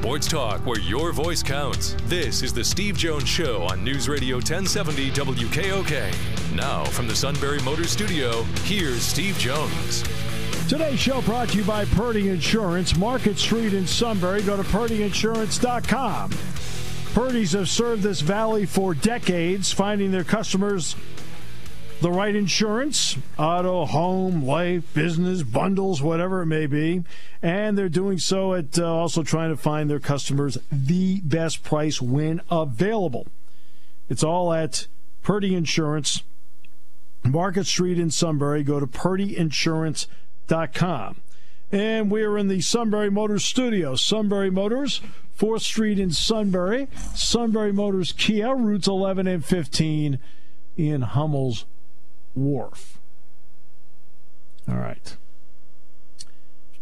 Sports talk where your voice counts. This is the Steve Jones Show on News Radio 1070 WKOK. Now, from the Sunbury Motor Studio, here's Steve Jones. Today's show brought to you by Purdy Insurance, Market Street in Sunbury. Go to purdyinsurance.com. Purdy's have served this valley for decades, finding their customers the right insurance auto, home, life, business, bundles, whatever it may be. And they're doing so at uh, also trying to find their customers the best price when available. It's all at Purdy Insurance, Market Street in Sunbury. Go to purdyinsurance.com. And we're in the Sunbury Motors studio. Sunbury Motors, 4th Street in Sunbury. Sunbury Motors Kia, routes 11 and 15 in Hummel's Wharf. All right.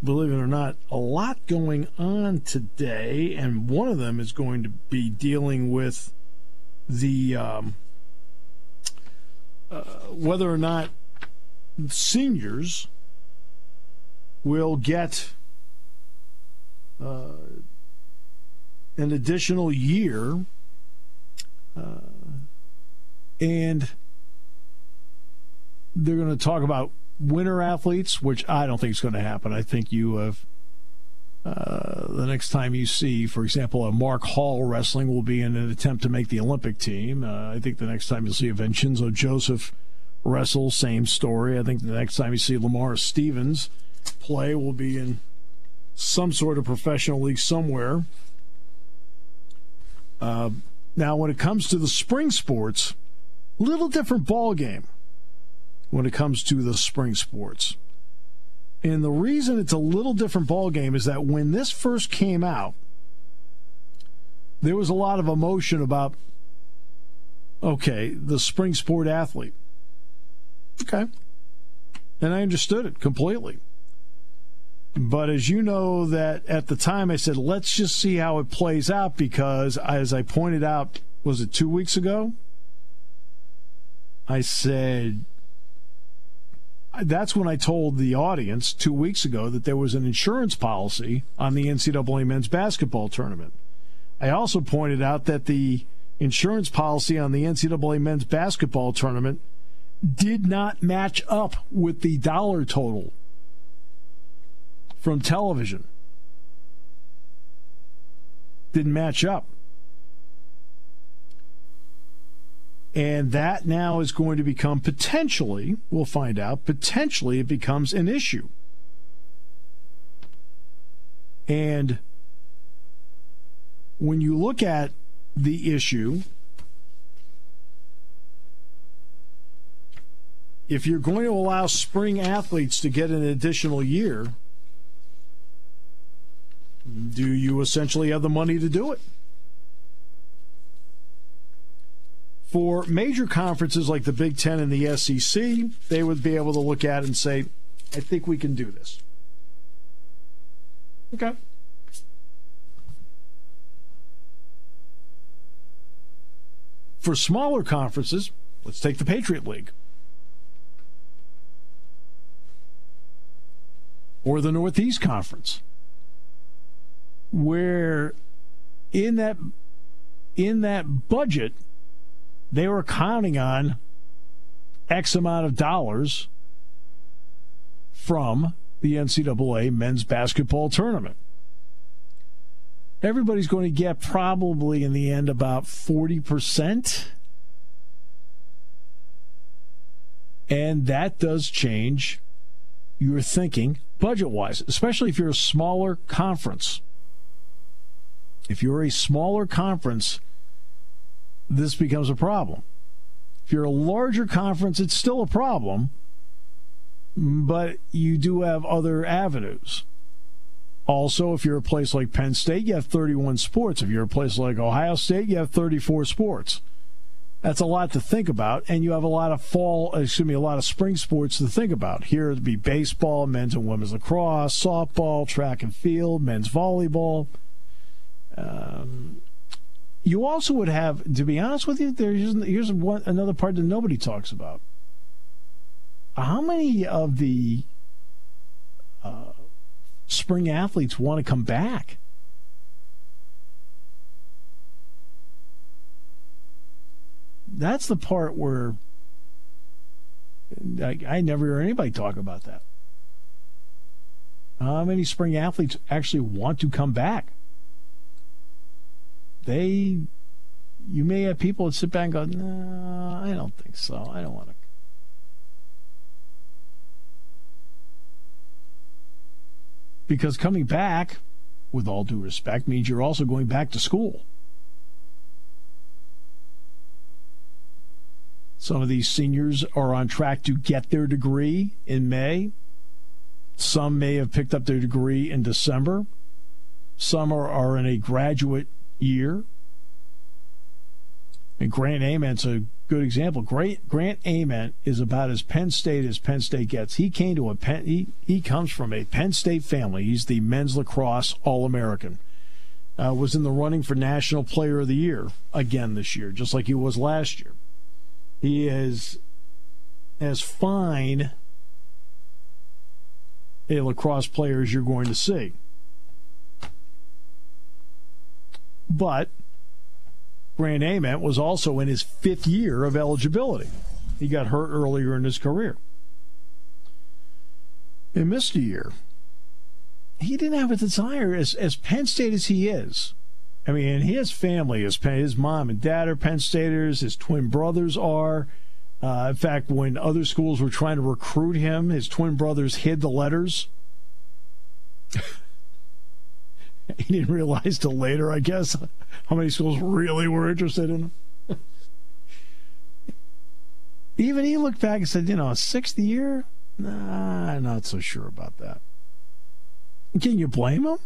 Believe it or not, a lot going on today, and one of them is going to be dealing with the um, uh, whether or not seniors will get uh, an additional year uh, and they're going to talk about winter athletes, which I don't think is going to happen. I think you have. Uh, the next time you see, for example, a Mark Hall wrestling will be in an attempt to make the Olympic team. Uh, I think the next time you'll see a Vincenzo Joseph wrestle, same story. I think the next time you see Lamar Stevens play will be in some sort of professional league somewhere. Uh, now, when it comes to the spring sports, a little different ball game when it comes to the spring sports. And the reason it's a little different ball game is that when this first came out, there was a lot of emotion about okay, the spring sport athlete. Okay. And I understood it completely. But as you know, that at the time I said, let's just see how it plays out because, as I pointed out, was it two weeks ago? I said, that's when I told the audience two weeks ago that there was an insurance policy on the NCAA men's basketball tournament. I also pointed out that the insurance policy on the NCAA men's basketball tournament did not match up with the dollar total from television. Didn't match up. And that now is going to become potentially, we'll find out, potentially it becomes an issue. And when you look at the issue, if you're going to allow spring athletes to get an additional year, do you essentially have the money to do it? For major conferences like the Big Ten and the SEC, they would be able to look at and say, I think we can do this. Okay. For smaller conferences, let's take the Patriot League. Or the Northeast Conference, where in that in that budget they were counting on X amount of dollars from the NCAA men's basketball tournament. Everybody's going to get probably in the end about 40%. And that does change your thinking budget wise, especially if you're a smaller conference. If you're a smaller conference, this becomes a problem. If you're a larger conference, it's still a problem, but you do have other avenues. Also, if you're a place like Penn State, you have 31 sports. If you're a place like Ohio State, you have 34 sports. That's a lot to think about, and you have a lot of fall, excuse me, a lot of spring sports to think about. Here would be baseball, men's and women's lacrosse, softball, track and field, men's volleyball. Um, you also would have, to be honest with you, there's here's one, another part that nobody talks about. How many of the uh, spring athletes want to come back? That's the part where I, I never hear anybody talk about that. How many spring athletes actually want to come back? They, you may have people that sit back and go, no, I don't think so. I don't want to. Because coming back, with all due respect, means you're also going back to school. Some of these seniors are on track to get their degree in May. Some may have picked up their degree in December. Some are, are in a graduate year. And Grant Ament's a good example. Great Grant Ament is about as Penn State as Penn State gets. He came to a Penn he, he comes from a Penn State family. He's the men's lacrosse All American. Uh, was in the running for National Player of the Year again this year, just like he was last year. He is as fine a lacrosse player as you're going to see. But Grant Ament was also in his fifth year of eligibility. He got hurt earlier in his career. He missed a year. He didn't have a desire, as, as Penn State as he is, I mean, his family is his mom and dad are Penn Staters. His twin brothers are. Uh, in fact, when other schools were trying to recruit him, his twin brothers hid the letters. he didn't realize till later, I guess, how many schools really were interested in him. Even he looked back and said, you know, sixth year? Nah, not so sure about that. Can you blame him?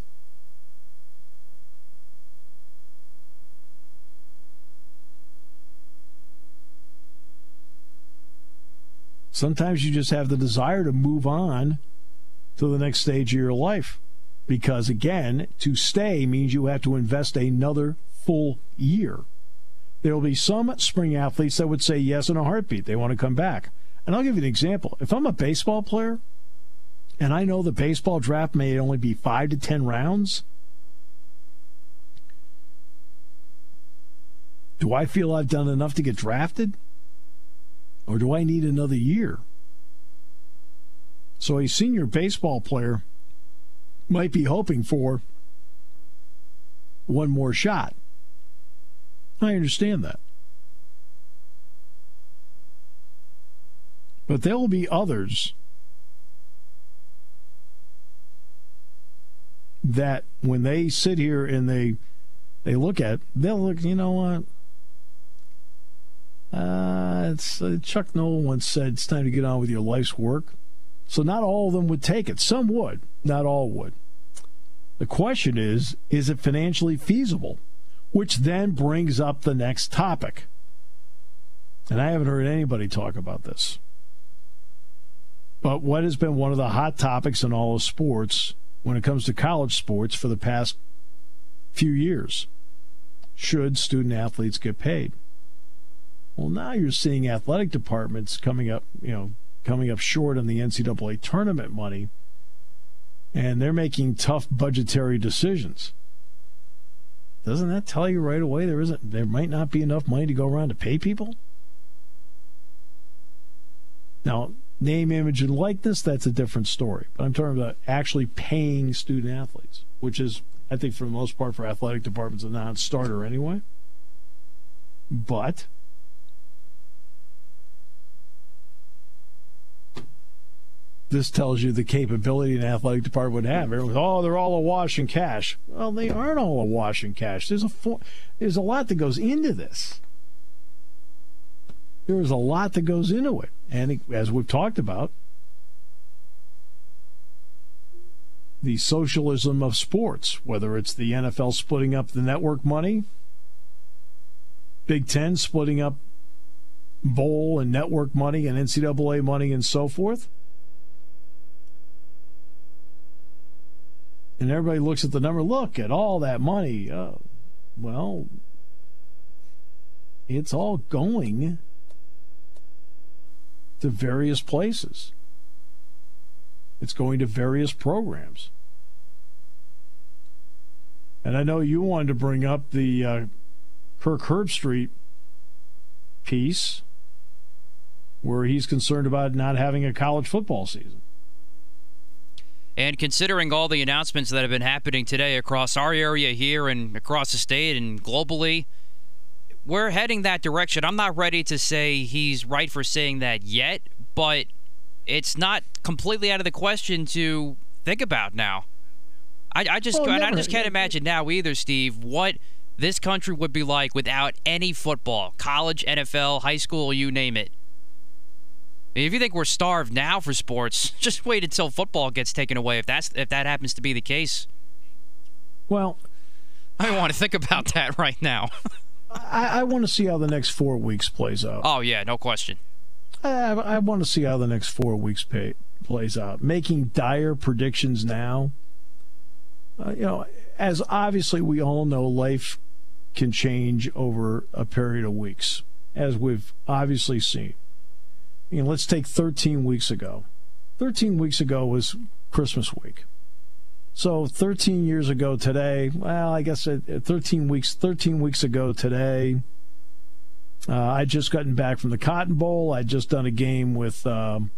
Sometimes you just have the desire to move on to the next stage of your life. Because again, to stay means you have to invest another full year. There will be some spring athletes that would say yes in a heartbeat. They want to come back. And I'll give you an example. If I'm a baseball player and I know the baseball draft may only be five to 10 rounds, do I feel I've done enough to get drafted? Or do I need another year? So a senior baseball player might be hoping for one more shot. I understand that. But there will be others that when they sit here and they they look at they'll look you know what uh, uh, Chuck Noll once said it's time to get on with your life's work. So not all of them would take it. Some would, not all would. The question is, is it financially feasible? Which then brings up the next topic. And I haven't heard anybody talk about this. But what has been one of the hot topics in all of sports when it comes to college sports for the past few years? Should student athletes get paid? Well, now you're seeing athletic departments coming up, you know, coming up short on the NCAA tournament money, and they're making tough budgetary decisions. Doesn't that tell you right away there isn't there might not be enough money to go around to pay people? Now, name, image, and likeness, that's a different story. But I'm talking about actually paying student athletes, which is, I think, for the most part, for athletic departments, a non starter anyway. But this tells you the capability an athletic department would have. Everyone's, oh, they're all awash in cash. Well, they aren't all awash in cash. There's a there's a lot that goes into this. There is a lot that goes into it, and as we've talked about, the socialism of sports, whether it's the NFL splitting up the network money, Big Ten splitting up bowl and network money and NCAA money and so forth. And everybody looks at the number. Look at all that money. Uh, well, it's all going to various places. It's going to various programs. And I know you wanted to bring up the uh, Kirk Herbstreit piece where he's concerned about not having a college football season. And considering all the announcements that have been happening today across our area here and across the state and globally, we're heading that direction. I'm not ready to say he's right for saying that yet, but it's not completely out of the question to think about now. I, I just well, I just can't imagine now either, Steve, what this country would be like without any football, college, NFL, high school, you name it. If you think we're starved now for sports, just wait until football gets taken away. If that's if that happens to be the case. Well, I don't want to think about that right now. I, I, want to see how the next four weeks plays out. Oh yeah, no question. I, I want to see how the next four weeks pay, plays out. Making dire predictions now. Uh, you know, as obviously we all know, life can change over a period of weeks, as we've obviously seen you know, let's take 13 weeks ago. 13 weeks ago was Christmas week. So 13 years ago today, well, I guess 13 weeks 13 weeks ago today, uh, I just gotten back from the Cotton Bowl. I'd just done a game with um,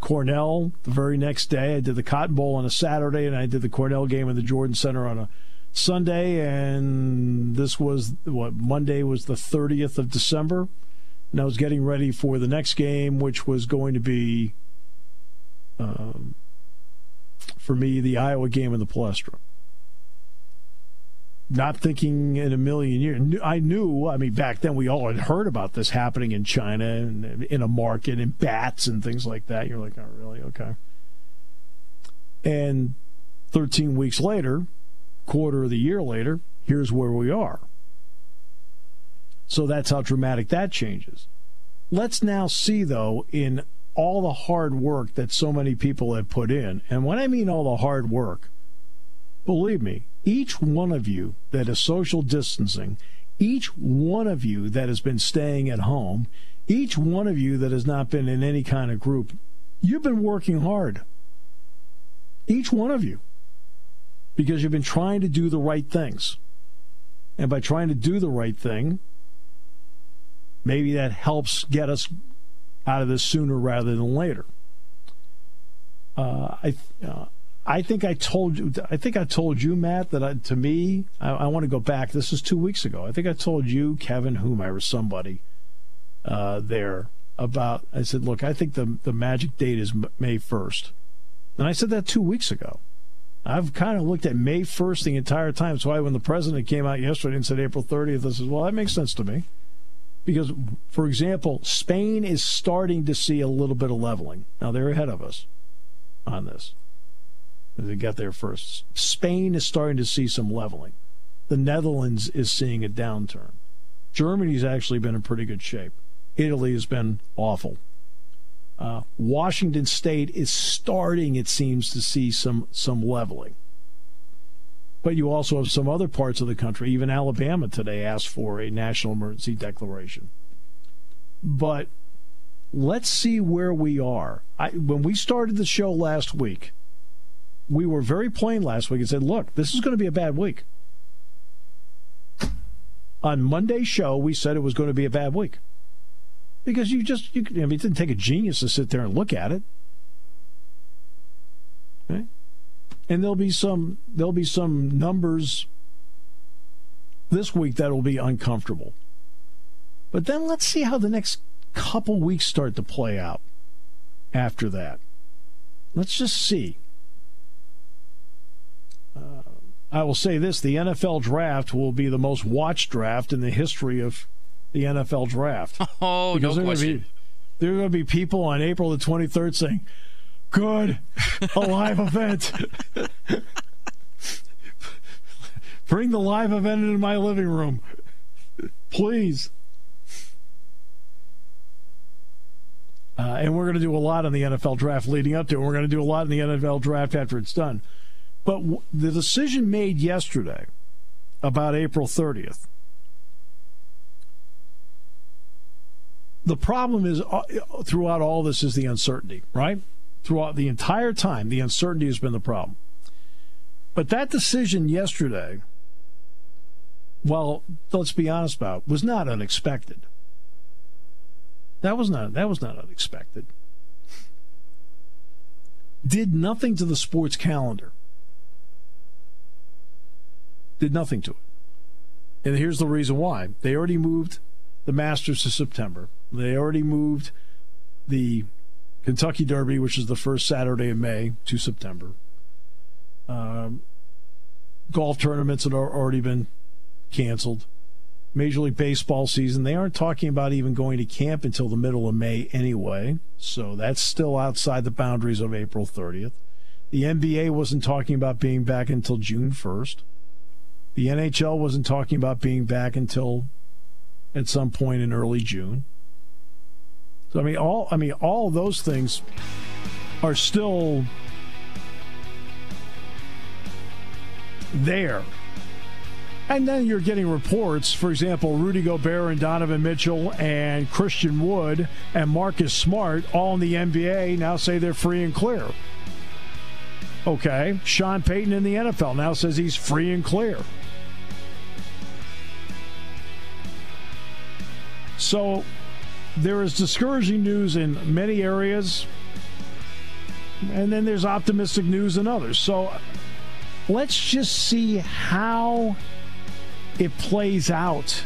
Cornell the very next day. I did the Cotton Bowl on a Saturday, and I did the Cornell game in the Jordan Center on a Sunday. And this was what Monday was the 30th of December and I was getting ready for the next game, which was going to be, um, for me, the Iowa game in the Palestra. Not thinking in a million years. I knew, I mean, back then we all had heard about this happening in China and in a market and bats and things like that. You're like, oh, really? Okay. And 13 weeks later, quarter of the year later, here's where we are. So that's how dramatic that changes. Let's now see, though, in all the hard work that so many people have put in, and when I mean all the hard work, believe me, each one of you that is social distancing, each one of you that has been staying at home, each one of you that has not been in any kind of group, you've been working hard. Each one of you. Because you've been trying to do the right things. And by trying to do the right thing, maybe that helps get us out of this sooner rather than later. Uh, I uh, I think I told you I think I told you Matt that I, to me I, I, want to go back. This is two weeks ago. I think I told you Kevin whom I was somebody uh, there about. I said, look, I think the the magic date is May first, and I said that two weeks ago. I've kind of looked at May 1st the entire time. So why when the president came out yesterday and said April 30th, I said, well, that makes sense to me. Because, for example, Spain is starting to see a little bit of leveling. Now, they're ahead of us on this. They got there first. Spain is starting to see some leveling. The Netherlands is seeing a downturn. Germany's actually been in pretty good shape. Italy has been awful. Uh, Washington State is starting, it seems, to see some some leveling. But you also have some other parts of the country. Even Alabama today asked for a national emergency declaration. But let's see where we are. I, when we started the show last week, we were very plain last week and said, look, this is going to be a bad week. On Monday's show, we said it was going to be a bad week. Because you just, you, I mean, it didn't take a genius to sit there and look at it. Okay? And there'll be some there'll be some numbers this week that will be uncomfortable. But then let's see how the next couple weeks start to play out after that. Let's just see. Uh, I will say this the NFL draft will be the most watched draft in the history of the NFL draft. Oh, because no question. Be, there are going to be people on April the 23rd saying, Good. A live event. Bring the live event into my living room. Please. Uh, and we're going to do a lot on the NFL draft leading up to it. We're going to do a lot in the NFL draft after it's done. But w- the decision made yesterday about April 30th. The problem is uh, throughout all this is the uncertainty, right? Throughout the entire time, the uncertainty has been the problem. But that decision yesterday, well, let's be honest about, it, was not unexpected. That was not that was not unexpected. Did nothing to the sports calendar. Did nothing to it. And here's the reason why. They already moved the Masters to September. They already moved the Kentucky Derby, which is the first Saturday in May, to September. Um, golf tournaments had already been canceled. Major League Baseball season. They aren't talking about even going to camp until the middle of May anyway, so that's still outside the boundaries of April 30th. The NBA wasn't talking about being back until June 1st. The NHL wasn't talking about being back until at some point in early June. So I mean all I mean all those things are still there and then you're getting reports, for example, Rudy Gobert and Donovan Mitchell and Christian Wood and Marcus Smart, all in the NBA, now say they're free and clear. Okay. Sean Payton in the NFL now says he's free and clear. So there is discouraging news in many areas, and then there's optimistic news in others. So let's just see how it plays out.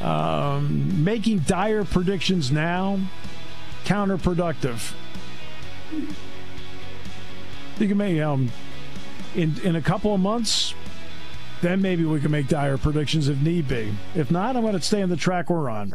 Um, making dire predictions now counterproductive. You can make um, in in a couple of months, then maybe we can make dire predictions if need be. If not, I'm going to stay on the track we're on.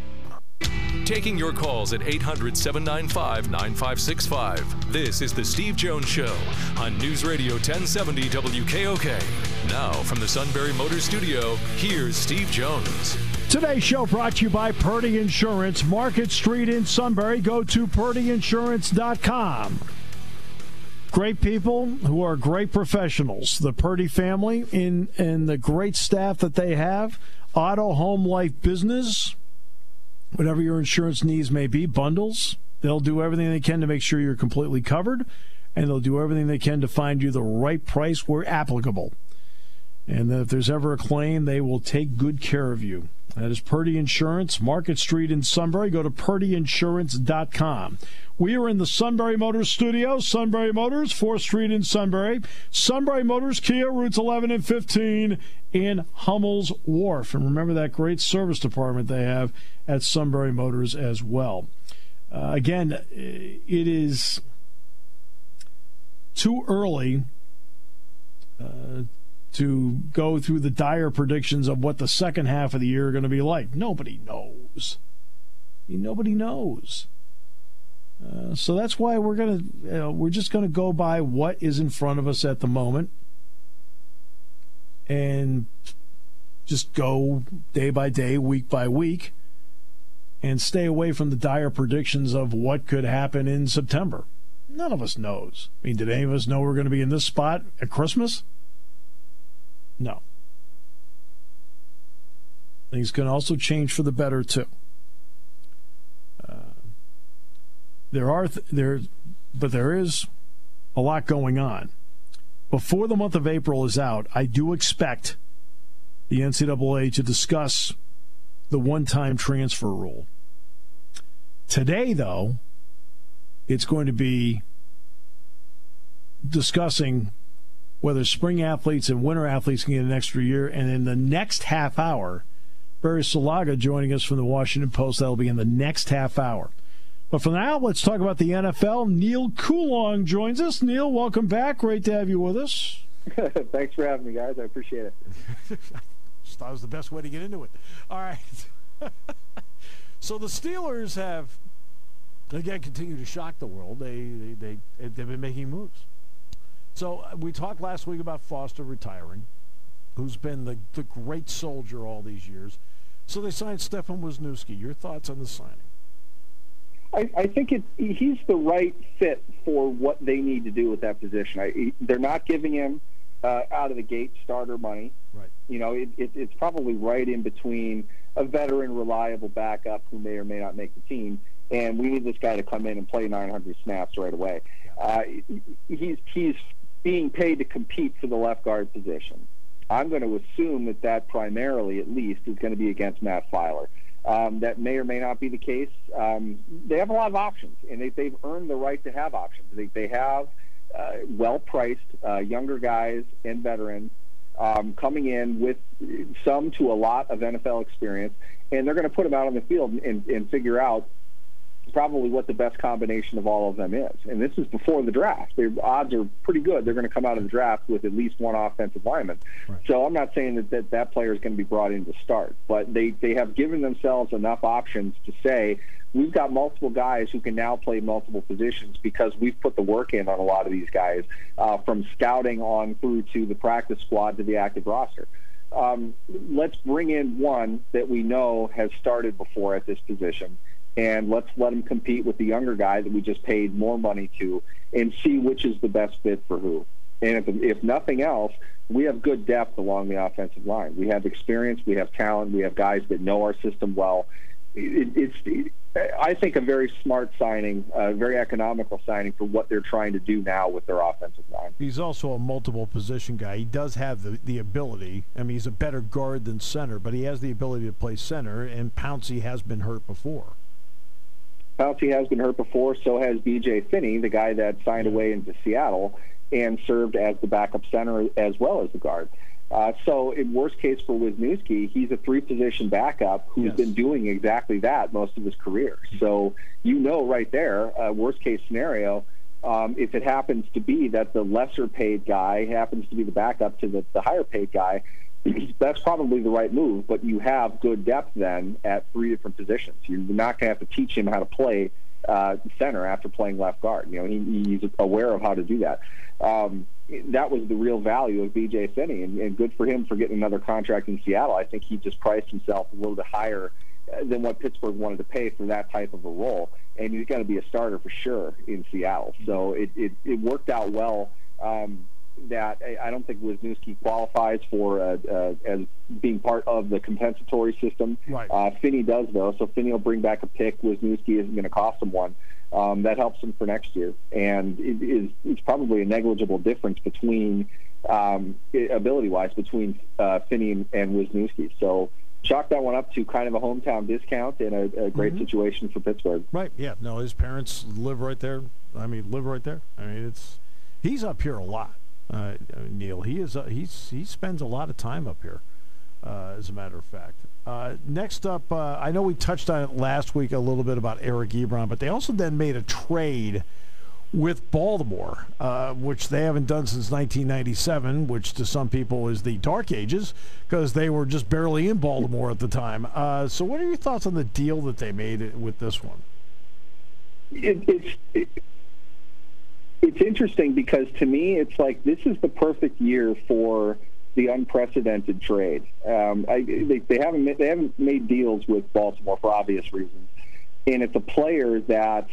Taking your calls at 800 795 9565. This is The Steve Jones Show on News Radio 1070 WKOK. Now, from the Sunbury Motor Studio, here's Steve Jones. Today's show brought to you by Purdy Insurance, Market Street in Sunbury. Go to purdyinsurance.com. Great people who are great professionals. The Purdy family in and the great staff that they have. Auto, home, life, business whatever your insurance needs may be, bundles. They'll do everything they can to make sure you're completely covered, and they'll do everything they can to find you the right price where applicable. And if there's ever a claim, they will take good care of you. That is Purdy Insurance, Market Street in Sunbury. Go to purdyinsurance.com. We are in the Sunbury Motors studio. Sunbury Motors, 4th Street in Sunbury. Sunbury Motors, Kia, routes 11 and 15 in Hummel's Wharf. And remember that great service department they have at Sunbury Motors as well. Uh, again, it is too early uh, to go through the dire predictions of what the second half of the year are going to be like. Nobody knows. I mean, nobody knows. Uh, so that's why we're gonna uh, we're just gonna go by what is in front of us at the moment, and just go day by day, week by week, and stay away from the dire predictions of what could happen in September. None of us knows. I mean, did any of us know we're going to be in this spot at Christmas? No. Things can also change for the better too. Uh, there are th- there, but there is a lot going on. Before the month of April is out, I do expect the NCAA to discuss the one-time transfer rule. Today, though, it's going to be discussing whether spring athletes and winter athletes can get an extra year. And in the next half hour, Barry Svrluga joining us from the Washington Post. That'll be in the next half hour. But for now, let's talk about the NFL. Neal Coolong joins us. Neal, welcome back. Great to have you with us. Thanks for having me, guys. I appreciate it. Just thought it was the best way to get into it. All right. so the Steelers have again continue to shock the world. They they, they they've been making moves. So uh, we talked last week about Foster retiring, who's been the, the great soldier all these years. So they signed Stefen Wisniewski. Your thoughts on the signing? I, I think it, he's the right fit for what they need to do with that position. I, they're not giving him uh, out of the gate starter money. Right. You know, it, it, it's probably right in between a veteran, reliable backup who may or may not make the team, and we need this guy to come in and play 900 snaps right away. Uh, he's he's being paid to compete for the left guard position. I'm going to assume that that primarily, at least, is going to be against Matt Feiler. Um, that may or may not be the case. Um, they have a lot of options, and they, they've earned the right to have options. They, they have uh, well-priced uh, younger guys and veterans um, coming in with some to a lot of NFL experience, and they're going to put them out on the field and, and figure out probably what the best combination of all of them is. And this is before the draft. The odds are pretty good. They're going to come out of the draft with at least one offensive lineman. Right. So I'm not saying that, that that player is going to be brought in to start, but they, they have given themselves enough options to say, we've got multiple guys who can now play multiple positions because we've put the work in on a lot of these guys uh, from scouting on through to the practice squad to the active roster. Um, let's bring in one that we know has started before at this position and let's let him compete with the younger guy that we just paid more money to and see which is the best fit for who. And if, if nothing else, we have good depth along the offensive line. We have experience, we have talent, we have guys that know our system well. It, it's, it, I think, a very smart signing, a very economical signing for what they're trying to do now with their offensive line. He's also a multiple position guy. He does have the, the ability. I mean, he's a better guard than center, but he has the ability to play center, and Pouncey has been hurt before. Pouncey has been hurt before. So has B.J. Finney, the guy that signed away into Seattle and served as the backup center as well as the guard. Uh, so, in worst case for Wisniewski, he's a three-position backup who's yes. been doing exactly that most of his career. So, you know, right there, uh, worst case scenario, um, if it happens to be that the lesser paid guy happens to be the backup to the, the higher paid guy, that's probably the right move, but you have good depth then at three different positions. You're not going to have to teach him how to play uh, center after playing left guard. You know, he, he's aware of how to do that. Um, that was the real value of B.J. Finney, and, and good for him for getting another contract in Seattle. I think he just priced himself a little bit higher uh, than what Pittsburgh wanted to pay for that type of a role, and he's going to be a starter for sure in Seattle. So it, it, it worked out well. Um, that I don't think Wisniewski qualifies for uh, uh, as being part of the compensatory system. Right. Uh, Finney does though, so Finney will bring back a pick. Wisniewski isn't going to cost him one. Um, that helps him for next year, and it is it's probably a negligible difference between um, ability-wise between uh, Finney and, and Wisniewski. So chalk that one up to kind of a hometown discount and a, a great mm-hmm. situation for Pittsburgh. Right. Yeah. No, his parents live right there. I mean, live right there. I mean, it's he's up here a lot uh, Neal. He is uh, he's he spends a lot of time up here, uh, as a matter of fact. Uh, next up, uh, I know we touched on it last week a little bit about Eric Ebron, but they also then made a trade with Baltimore, uh, which they haven't done since 1997, which to some people is the dark ages because they were just barely in Baltimore at the time. so, what are your thoughts on the deal that they made with this one? It, it's it, it's interesting because to me, it's like this is the perfect year for the unprecedented trade. Um, I, they, they haven't they haven't made deals with Baltimore for obvious reasons, and it's a player that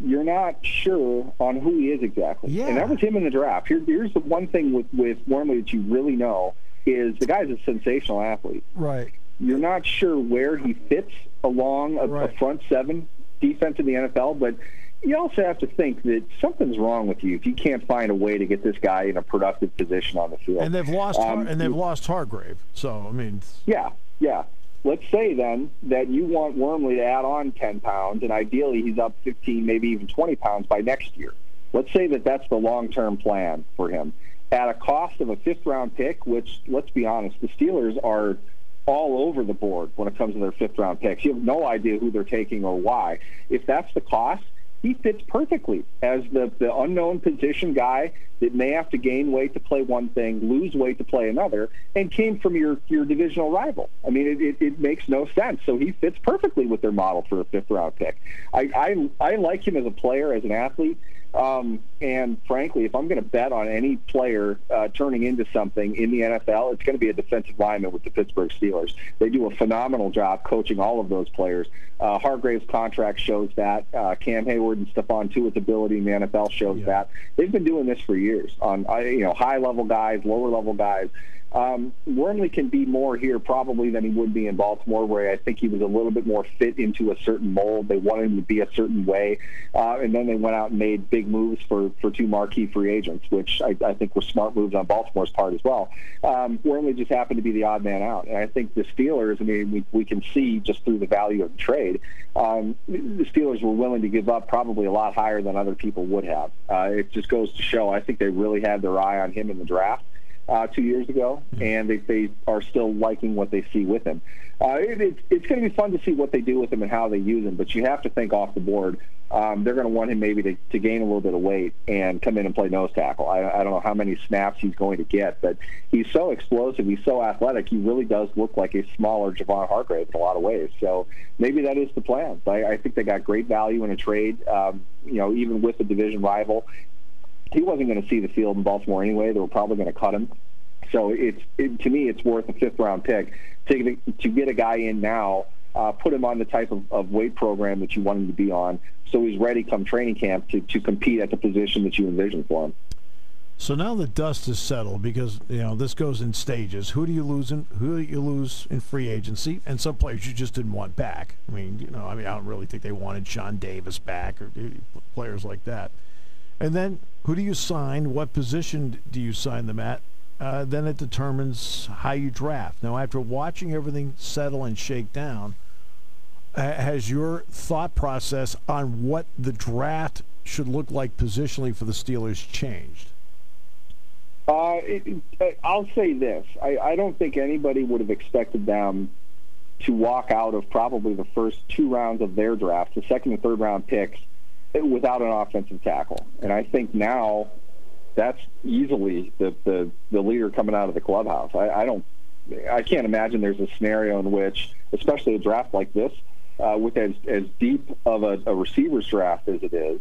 you're not sure on who he is exactly. Yeah. And that was him in the draft. Here, here's the one thing with with Wormley that you really know is the guy's a sensational athlete. Right. You're not sure where he fits along a, right. a front seven defense in the NFL, but you also have to think that something's wrong with you if you can't find a way to get this guy in a productive position on the field. And they've lost um, and they've lost Hargrave. So I mean, yeah, yeah. Let's say then that you want Wormley to add on 10 pounds, and ideally he's up 15, maybe even 20 pounds by next year. Let's say that that's the long-term plan for him at a cost of a fifth-round pick. Which, let's be honest, the Steelers are all over the board when it comes to their fifth-round picks. You have no idea who they're taking or why. If that's the cost, he fits perfectly as the, the unknown position guy that may have to gain weight to play one thing, lose weight to play another, and came from your, your divisional rival. I mean, it, it, it makes no sense. So he fits perfectly with their model for a fifth round pick. I, I, I like him as a player, as an athlete. Um, and frankly, if I'm going to bet on any player uh, turning into something in the NFL, it's going to be a defensive lineman with the Pittsburgh Steelers. They do a phenomenal job coaching all of those players. Uh, Hargrave's contract shows that. Uh, Cam Heyward and Stephon Tuitt's ability in the NFL shows yeah. that. They've been doing this for years on uh, you know high level guys, lower level guys. Um, Wormley can be more here probably than he would be in Baltimore, where I think he was a little bit more fit into a certain mold. They wanted him to be a certain way, uh, and then they went out and made big moves for, for two marquee free agents, which I, I think were smart moves on Baltimore's part as well. Um, Wormley just happened to be the odd man out, and I think the Steelers. I mean, we, we can see just through the value of the trade, um, the Steelers were willing to give up probably a lot higher than other people would have. Uh, it just goes to show. I think they really had their eye on him in the draft uh, two years ago, and they, they are still liking what they see with him. Uh, it, it, it's going to be fun to see what they do with him and how they use him, but you have to think off the board. Um, they're going to want him maybe to, to gain a little bit of weight and come in and play nose tackle. I, I don't know how many snaps he's going to get, but he's so explosive, he's so athletic, he really does look like a smaller Javon Hargrave in a lot of ways. So maybe that is the plan. I, I think they got great value in a trade. Um, you know, even with the division rival, he wasn't going to see the field in Baltimore anyway. They were probably going to cut him. So it's it, to me, it's worth a fifth round pick to to get a guy in now, uh, put him on the type of, of weight program that you want him to be on, so he's ready come training camp to to compete at the position that you envision for him. So now the dust is settled because you know this goes in stages. Who do you lose in who do you lose in free agency? And some players you just didn't want back. I mean, you know, I mean, I don't really think they wanted Sean Davis back or players like that. And then who do you sign? What position do you sign them at? Uh, then it determines how you draft. Now, after watching everything settle and shake down, has your thought process on what the draft should look like positionally for the Steelers changed? Uh, it, it, I'll say this: I, I don't think anybody would have expected them to walk out of probably the first two rounds of their draft, the second and third round picks, without an offensive tackle. And I think now that's easily the the, the leader coming out of the clubhouse. I, I don't, I can't imagine there's a scenario in which, especially a draft like this, uh, with as as deep of a, a receivers draft as it is,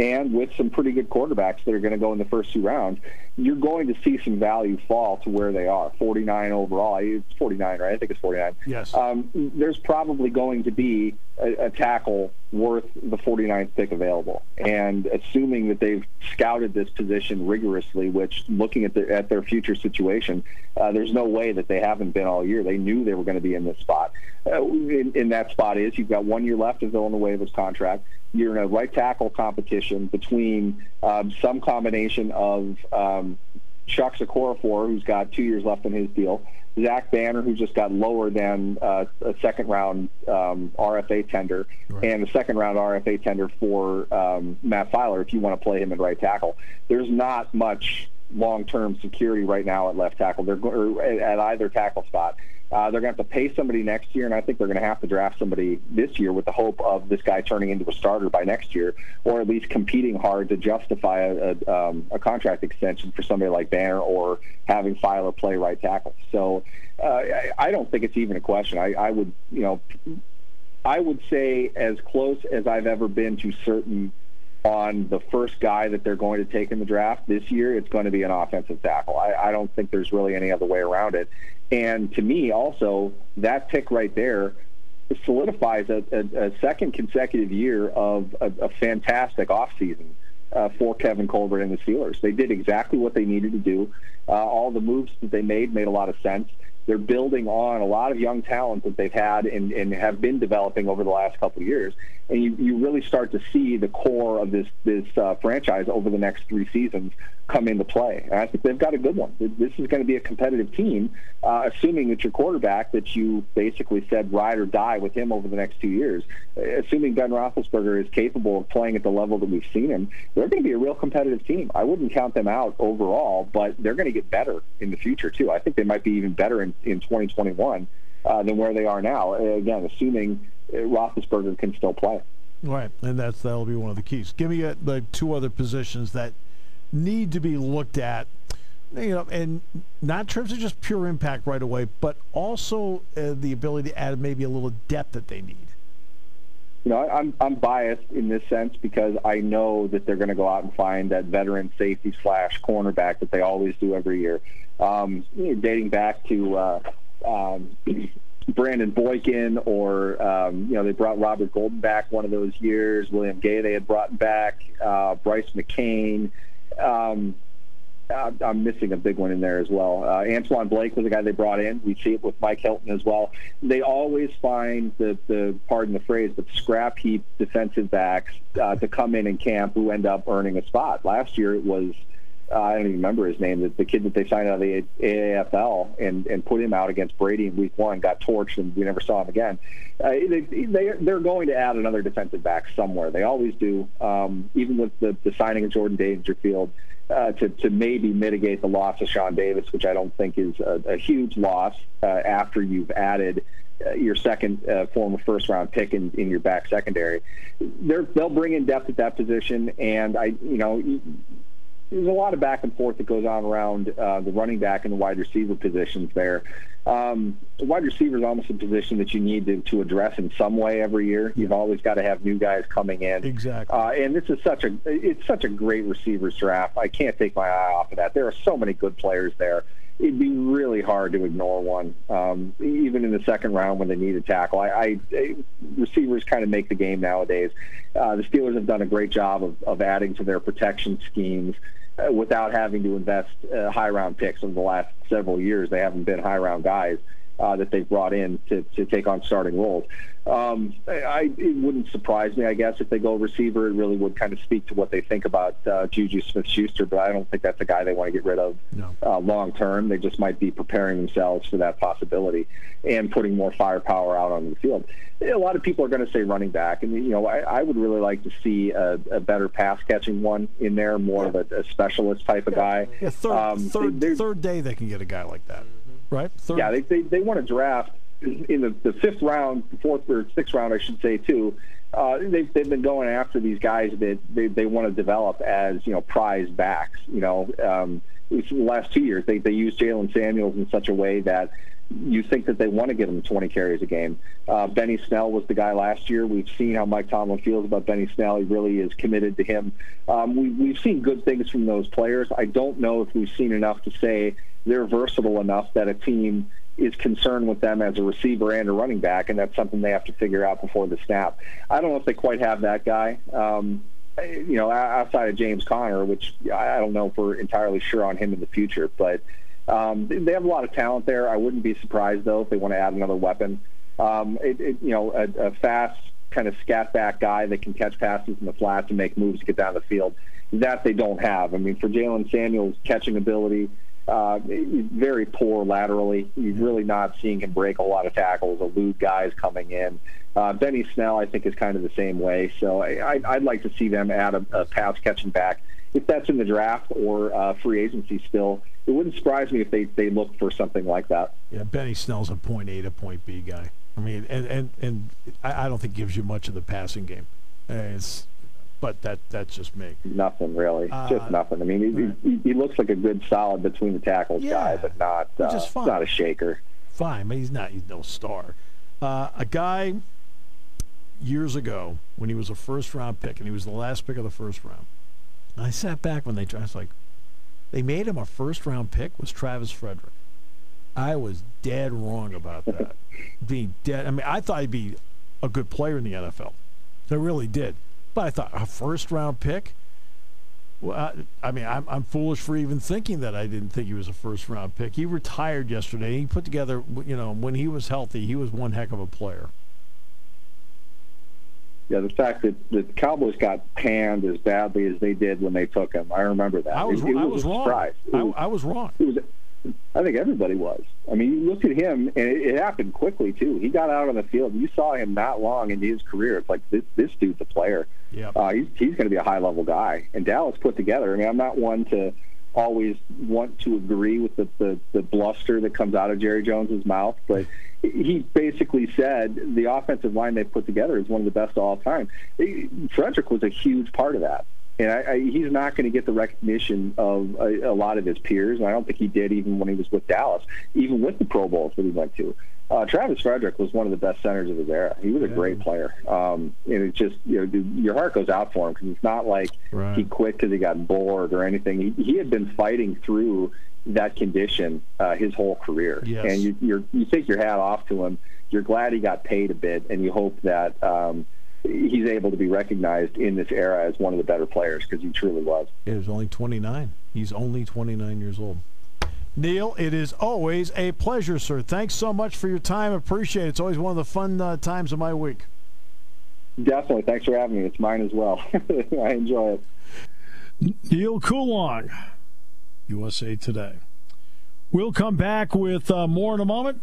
and with some pretty good quarterbacks that are going to go in the first two rounds, you're going to see some value fall to where they are. 49 overall. It's 49, right? I think it's 49. Yes. Um, there's probably going to be a, a, tackle worth the 49th pick available. And assuming that they've scouted this position rigorously, which looking at, the, at their future situation, uh, there's no way that they haven't been all year. They knew they were going to be in this spot. Uh, in, in that spot is you've got one year left of Villanueva's contract you're in a right tackle competition between um, some combination of um, Chuck Okorafor, who's got two years left on his deal, Zach Banner, who just got lower than uh, a second round um, RFA tender, right. and a second round RFA tender for um, Matt Feiler if you want to play him at right tackle. There's not much long term security right now at left tackle. They're or at either tackle spot. Uh, they're going to have to pay somebody next year, and I think they're going to have to draft somebody this year with the hope of this guy turning into a starter by next year, or at least competing hard to justify a, a, um, a contract extension for somebody like Banner or having Feiler play right tackle. So uh, I, I don't think it's even a question. I, I would, you know, I would say as close as I've ever been to certain on the first guy that they're going to take in the draft this year, it's going to be an offensive tackle. I, I don't think there's really any other way around it. And to me, also, that pick right there solidifies a, a, a second consecutive year of a, a fantastic offseason uh, for Kevin Colbert and the Steelers. They did exactly what they needed to do. Uh, all the moves that they made made a lot of sense. They're building on a lot of young talent that they've had and, and have been developing over the last couple of years. And you, you really start to see the core of this this uh, franchise over the next three seasons come into play. And I think they've got a good one. This is going to be a competitive team, uh, assuming that your quarterback that you basically said ride or die with him over the next two years, assuming Ben Roethlisberger is capable of playing at the level that we've seen him, they're going to be a real competitive team. I wouldn't count them out overall, but they're going to get better in the future too. I think they might be even better in, in 2021 uh, than where they are now. Again, assuming uh, Roethlisberger can still play. Right, and that's that'll be one of the keys. Give me a, the two other positions that need to be looked at, you know, and not in terms of just pure impact right away, but also uh, the ability to add maybe a little depth that they need. You know, I'm I'm biased in this sense because I know that they're going to go out and find that veteran safety slash cornerback that they always do every year. Um, dating back to uh, um, Brandon Boykin, or um, you know, they brought Robert Golden back one of those years. William Gay they had brought back. Uh, Brice McCain. Um, I'm missing a big one in there as well. Uh, Antwon Blake was the guy they brought in. We see it with Mike Hilton as well. They always find the, the pardon the phrase, but scrap heap defensive backs uh, to come in and camp who end up earning a spot. Last year it was uh, I don't even remember his name. The, the kid that they signed out of the AAFL and and put him out against Brady in Week One got torched, and we never saw him again. Uh, they, they they're going to add another defensive back somewhere. They always do. Um, even with the, the signing of Jordan Dangerfield, uh, to, to maybe mitigate the loss of Sean Davis, which I don't think is a, a huge loss uh, after you've added uh, your second uh, former first round pick in, in your back secondary. They're, they'll bring in depth at that position, and I, you know, there's a lot of back and forth that goes on around uh, the running back and the wide receiver positions there. Um, the wide receiver is almost a position that you need to, to address in some way every year. You've always got to have new guys coming in. Exactly. Uh, and this is such a it's such a great receivers draft. I can't take my eye off of that. There are so many good players there. It'd be really hard to ignore one, um, even in the second round when they need a tackle. I, I receivers kind of make the game nowadays. Uh, the Steelers have done a great job of, of adding to their protection schemes. Without having to invest uh, high round picks over the last several years. They haven't been high round guys uh, that they've brought in to, to take on starting roles. Um, I, it wouldn't surprise me, I guess, if they go receiver. It really would kind of speak to what they think about uh, Juju Smith-Schuster, but I don't think that's a guy they want to get rid of no. uh, long term. They just might be preparing themselves for that possibility and putting more firepower out on the field. A lot of people are going to say running back, and you know, I, I would really like to see a, a better pass catching one in there, more yeah. of a, a, specialist type of guy. Yeah, third, um, third, third day they can get a guy like that, right? Third. Yeah, they, they, they want to draft in the, the fifth round, fourth or sixth round, I should say, too. Uh, they've, they've been going after these guys that they, they want to develop as you know prize backs. You know, um, the last two years they they used Jaylen Samuels in such a way that you think that they want to give him 20 carries a game. Uh, Benny Snell was the guy last year. We've seen how Mike Tomlin feels about Benny Snell. He really is committed to him. Um, we, we've seen good things from those players. I don't know if we've seen enough to say they're versatile enough that a team is concerned with them as a receiver and a running back, and that's something they have to figure out before the snap. I don't know if they quite have that guy. Um, you know, outside of James Conner, which I don't know if we're entirely sure on him in the future, but um, they have a lot of talent there. I wouldn't be surprised though if they want to add another weapon. Um, it, it, you know, a, a fast kind of scat back guy that can catch passes in the flats and make moves to get down the field. That they don't have. I mean, for Jaylen Samuels' catching ability, uh, very poor laterally. You're really not seeing him break a lot of tackles, elude guys coming in. Uh, Benny Snell, I think, is kind of the same way. So I, I'd like to see them add a, a pass catching back. If that's in the draft or uh, free agency still, it wouldn't surprise me if they, they look for something like that. Yeah, Benny Snell's a point A to point B guy. I mean, and and, and I, I don't think gives you much of the passing game. It's but that that's just me. Nothing really, uh, just nothing. I mean, he, right. he, he, looks like a good solid between the tackles yeah, guy, but not uh, just fine. not a shaker. Fine, but he's not. He's no star. Uh, a guy years ago when he was a first round pick and he was the last pick of the first round. I sat back when they I was like, they made him a first round pick was Travis Frederick. I was dead wrong about that. Being dead. I mean, I thought he'd be a good player in the NFL. I really did. But I thought a first round pick. Well, I, I mean, I'm, I'm foolish for even thinking that I didn't think he was a first round pick. He retired yesterday. He put together, you know, when he was healthy, he was one heck of a player. Yeah, the fact that the Cowboys got panned as badly as they did when they took him, I remember that. I was, it, it I was, was wrong. surprise. I, I was wrong. It was, I think everybody was. I mean, you look at him, and it, it happened quickly too. He got out on the field. You saw him not long into his career. It's like this, this dude's a player. Yeah, uh, he's he's going to be a high level guy. And Dallas put together. I mean, I'm not one to always want to agree with the, the, the bluster that comes out of Jerry Jones's mouth, but he basically said the offensive line they put together is one of the best of all time. Frederick was a huge part of that. And I, I, he's not going to get the recognition of a, a lot of his peers, and I don't think he did even when he was with Dallas, even with the Pro Bowls that he went to. Uh, Travis Frederick was one of the best centers of his era. He was a yeah. great player, um, and it just you know your heart goes out for him because it's not like right. he quit because he got bored or anything. He, he had been fighting through that condition uh, his whole career, yes. and you you're, you take your hat off to him. You're glad he got paid a bit, and you hope that. Um, he's able to be recognized in this era as one of the better players because he truly was. He was only 29. He's only 29 years old. Neal, it is always a pleasure, sir. Thanks so much for your time. Appreciate it. It's always one of the fun uh, times of my week. Definitely. Thanks for having me. It's mine as well. I enjoy it. Neal Coolong, USA Today. We'll come back with uh, more in a moment.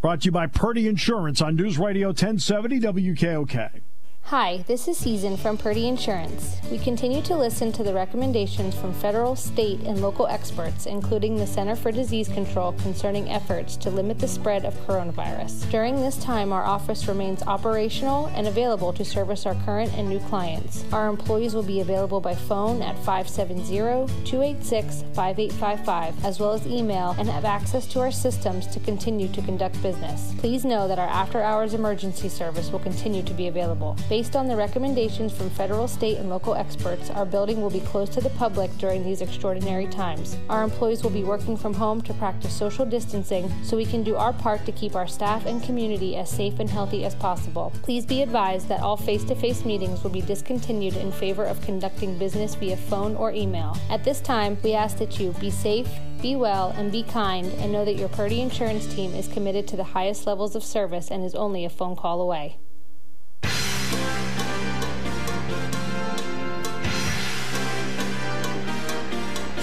Brought to you by Purdy Insurance on News Radio 1070 WKOK. Hi, this is Season from Purdy Insurance. We continue to listen to the recommendations from federal, state, and local experts, including the Center for Disease Control, concerning efforts to limit the spread of coronavirus. During this time, our office remains operational and available to service our current and new clients. Our employees will be available by phone at 570 286 5855, as well as email, and have access to our systems to continue to conduct business. Please know that our after hours emergency service will continue to be available. Based on the recommendations from federal, state, and local experts, our building will be closed to the public during these extraordinary times. Our employees will be working from home to practice social distancing so we can do our part to keep our staff and community as safe and healthy as possible. Please be advised that all face to face meetings will be discontinued in favor of conducting business via phone or email. At this time, we ask that you be safe, be well, and be kind, and know that your Purdy Insurance team is committed to the highest levels of service and is only a phone call away.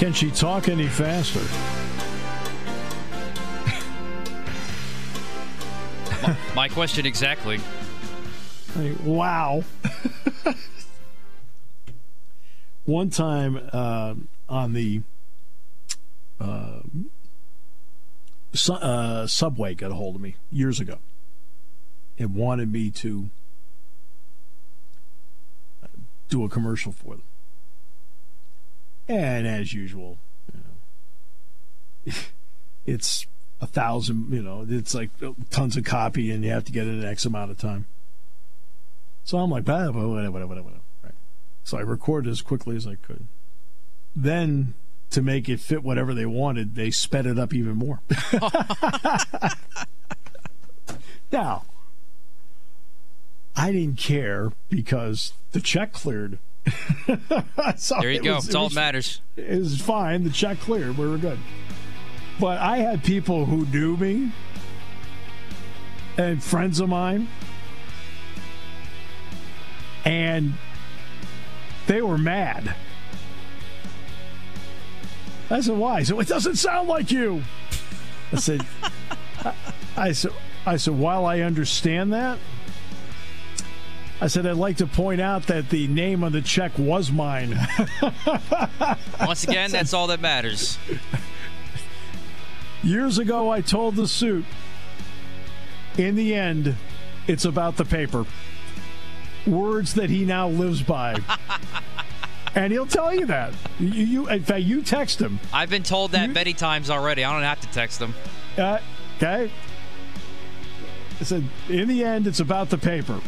Can she talk any faster? my, question exactly. wow. One time uh, on the uh, su- uh, subway got a hold of me years ago and wanted me to do a commercial for them. And as usual, you know, it's a thousand, you know, it's like tons of copy and you have to get it in X amount of time. So I'm like, whatever, whatever, whatever, whatever. Right. So I recorded as quickly as I could. Then, to make it fit whatever they wanted, they sped it up even more. now, I didn't care because the check cleared there you go. Was, it's all that matters. It was fine. The check cleared. We were good. But I had people who knew me and friends of mine, and they were mad. I said, "Why?" So it doesn't sound like you. I said, I, I said, I said, while I understand that, I said, I'd like to point out that the name on the check was mine. Once again, that's all that matters. Years ago, I told the suit, in the end, it's about the paper. Words that he now lives by. and he'll tell you that. You, you, in fact, you text him. I've been told that you, many times already. I don't have to text him. Uh, okay. I said, in the end, it's about the paper.